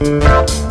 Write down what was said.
Música